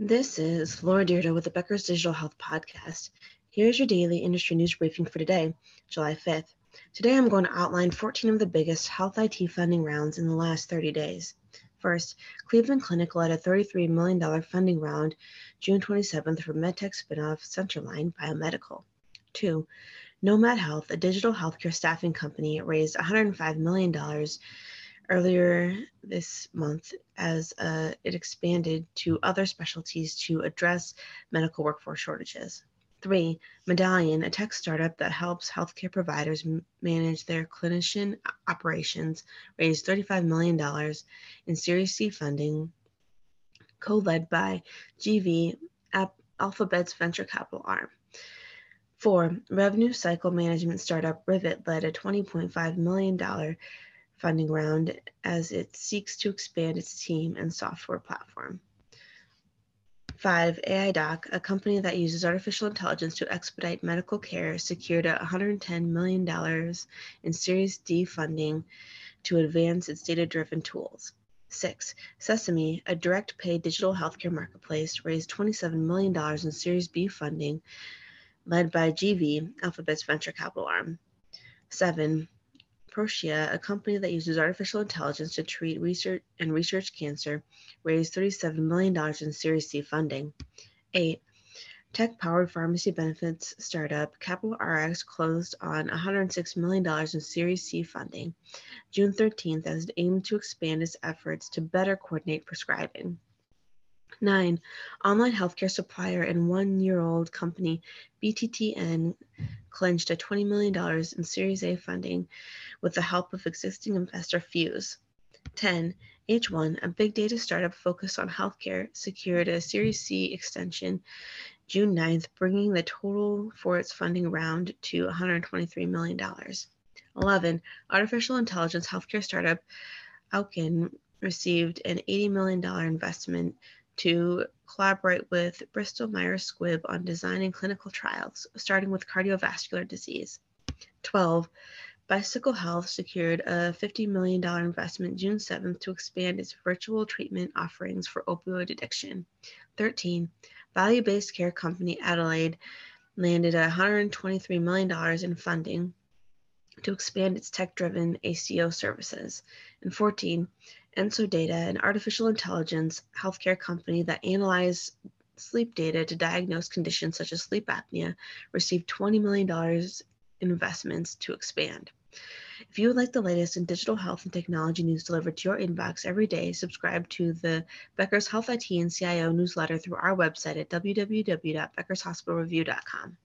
This is Laura Dyrda with the Becker's Digital Health Podcast. Here's your daily industry news briefing for today, July 5th. Today I'm going to outline 14 of the biggest health IT funding rounds in the last 30 days. First, Cleveland Clinic led a $33 million funding round June 27th for MedTech spinoff Centerline Biomedical. Two, Nomad Health, a digital healthcare staffing company, raised $105 million earlier this month as uh, it expanded to other specialties to address medical workforce shortages. Three, Medallion, a tech startup that helps healthcare providers m- manage their clinician operations, raised $35 million in Series C funding, co led by GV, Alphabet's venture capital arm. Four, revenue cycle management startup Rivet led a $20.5 million funding round as it seeks to expand its team and software platform. Five, Aidoc, a company that uses artificial intelligence to expedite medical care, secured $110 million in Series D funding to advance its data driven tools. Six, Sesame, a direct pay digital healthcare marketplace, raised $27 million in Series B funding led by GV, Alphabet's venture capital arm. Seven, Proscia, a company that uses artificial intelligence to treat research and research cancer, raised $37 million in Series C funding. Eight, tech powered pharmacy benefits startup Capital RX closed on $106 million in Series C funding June 13th as it aimed to expand its efforts to better coordinate prescribing. Nine, online healthcare supplier and one year old company BTTN clinched a $20 million in Series A funding with the help of existing investor Fuse. 10. H1, a big data startup focused on healthcare, secured a Series C extension June 9th, bringing the total for its funding round to $123 million. 11. Artificial intelligence healthcare startup Owkin received an $80 million investment to collaborate with Bristol Myers Squibb on designing clinical trials, starting with cardiovascular disease. 12. Bicycle Health secured a $50 million investment June 7th to expand its virtual treatment offerings for opioid addiction. 13. Value based care company Aledade landed $123 million in funding to expand its tech driven ACO services. And 14. EnsoData, an artificial intelligence healthcare company that analyzes sleep data to diagnose conditions such as sleep apnea, received $20 million in investments to expand. If you would like the latest in digital health and technology news delivered to your inbox every day, subscribe to the Becker's Health IT and CIO newsletter through our website at www.beckershospitalreview.com.